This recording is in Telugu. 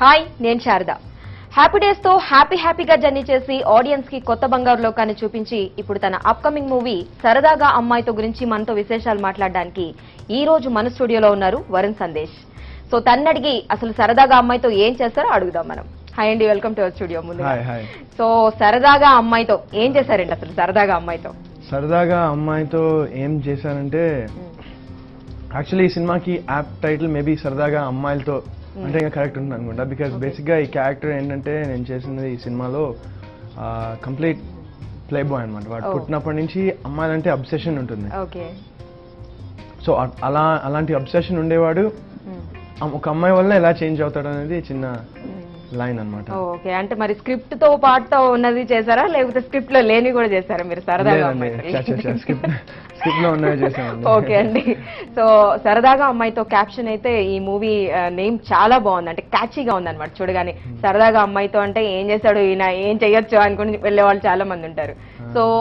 హాయ్ నేను శారద. హ్యాపీ డేస్తో హ్యాపీ హ్యాపీగా జర్నీ చేసి ఆడియన్స్కి కొత్త బంగారు లోకాన్ని చూపించి ఇప్పుడు తన అప్కమింగ్ మూవీ సరదాగా అమ్మాయితో గురించి మనతో విశేషాలు మాట్లాడడానికి ఈ రోజు మన స్టూడియోలో ఉన్నారు వరుణ్ సందేశ్. సో తన్నడిగి అసలు సరదాగా అమ్మాయితో ఏం చేస్తారో అడుగుదాం మనం. హాయ్ అండి వెల్కమ్ టు అవర్ స్టూడియో ముందు సో సరదాగా అమ్మాయితో ఏం చేశారండి అసలు సరదాగా అమ్మాయితో? సరదాగా అమ్మాయితో ఏం చేశానంటే యాక్చువల్లీ ఈ సినిమాకి యాప్ టైటిల్ మేబీ సరదాగా అమ్మాయిలతో అంటే ఇంకా కరెక్ట్ ఉంటుంది అనుకుంటా బికాస్ బేసిక్గా ఈ క్యారెక్టర్ ఏంటంటే నేను చేసింది ఈ సినిమాలో కంప్లీట్ ప్లే బాయ్ అనమాట వాడు Oh. పుట్టినప్పటి నుంచి అమ్మాయిలంటే అబ్సెషన్ ఉంటుంది. సో అలా అలాంటి అబ్సెషన్ ఉండేవాడు. ఆ- ఒక అమ్మాయి వల్ల ఎలా చేంజ్ అవుతాడు అనేది చిన్న లైన్ అనమాట ఓకే. అంటే మరి స్క్రిప్ట్తో పాటుతో ఉన్నది చేశారా? లేకపోతే స్క్రిప్ట్లో లేని కూడా చేశారా మీరు? సరదాగా స్క్రిప్ట్లో ఉన్నవి ఓకే అండి. సో సరదాగా అమ్మాయితో క్యాప్షన్ అయితే ఈ మూవీ నేమ్ చాలా బాగుంది. అంటే క్యాచీగా ఉంది అనమాట చూడగానే సరదాగా అమ్మాయితో అంటే ఏం చేశాడు ఈయన ఏం చెయ్యొచ్చు అనుకుని వెళ్ళే వాళ్ళు చాలా మంది ఉంటారు. సో